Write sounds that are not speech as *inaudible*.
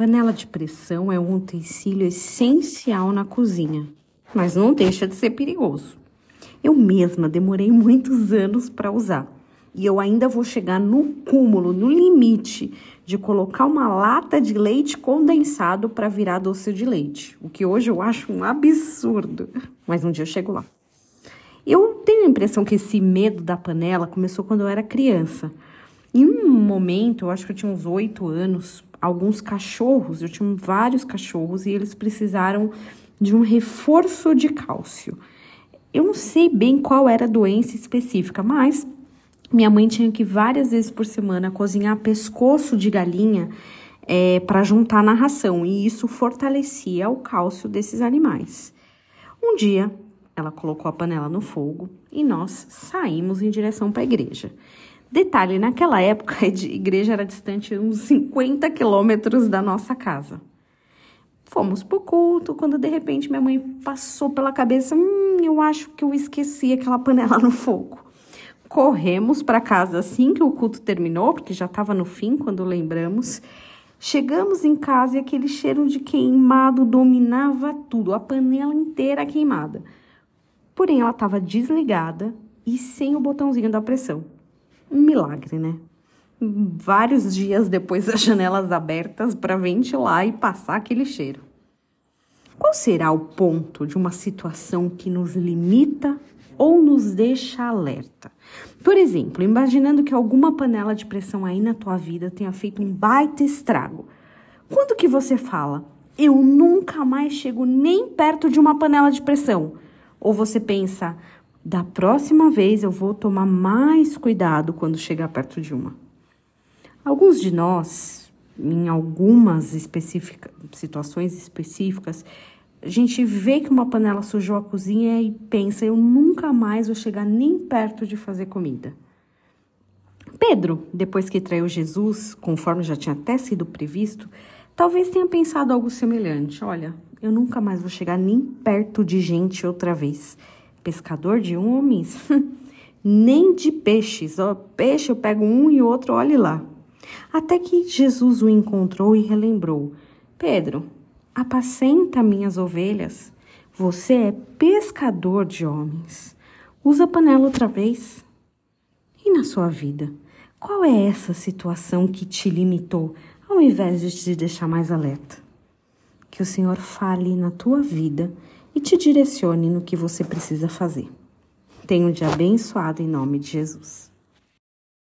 Panela de pressão é um utensílio essencial na cozinha, mas não deixa de ser perigoso. Eu mesma demorei muitos anos para usar e eu ainda vou chegar no cúmulo, no limite de colocar uma lata de leite condensado para virar doce de leite, o que hoje eu acho um absurdo, mas um dia eu chego lá. Eu tenho a impressão que esse medo da panela começou quando eu era criança. Em um momento, eu acho que eu tinha uns oito anos, alguns cachorros, eu tinha vários cachorros e eles precisaram de um reforço de cálcio. Eu não sei bem qual era a doença específica, mas minha mãe tinha que várias vezes por semana cozinhar pescoço de galinha é, para juntar na ração e isso fortalecia o cálcio desses animais. Um dia, ela colocou a panela no fogo e nós saímos em direção para a igreja. Detalhe, naquela época *laughs* a igreja era distante uns 50 quilômetros da nossa casa. Fomos pro culto, quando de repente minha mãe passou pela cabeça, hum, eu acho que eu esqueci aquela panela no fogo. Corremos para casa assim que o culto terminou, porque já estava no fim quando lembramos. Chegamos em casa e aquele cheiro de queimado dominava tudo, a panela inteira queimada. Porém, ela estava desligada e sem o botãozinho da pressão um milagre, né? Vários dias depois das janelas abertas para ventilar e passar aquele cheiro. Qual será o ponto de uma situação que nos limita ou nos deixa alerta? Por exemplo, imaginando que alguma panela de pressão aí na tua vida tenha feito um baita estrago. Quando que você fala, eu nunca mais chego nem perto de uma panela de pressão? Ou você pensa, da próxima vez eu vou tomar mais cuidado quando chegar perto de uma. Alguns de nós, em algumas específica, situações específicas, a gente vê que uma panela sujou a cozinha e pensa: eu nunca mais vou chegar nem perto de fazer comida. Pedro, depois que traiu Jesus, conforme já tinha até sido previsto, talvez tenha pensado algo semelhante: olha, eu nunca mais vou chegar nem perto de gente outra vez pescador de homens, *laughs* nem de peixes. Ó, peixe eu pego um e outro, olhe lá. Até que Jesus o encontrou e relembrou: Pedro, apacenta minhas ovelhas. Você é pescador de homens. Usa a panela outra vez. E na sua vida, qual é essa situação que te limitou ao invés de te deixar mais alerta? Que o Senhor fale na tua vida e te direcione no que você precisa fazer. Tenha um dia abençoado em nome de Jesus.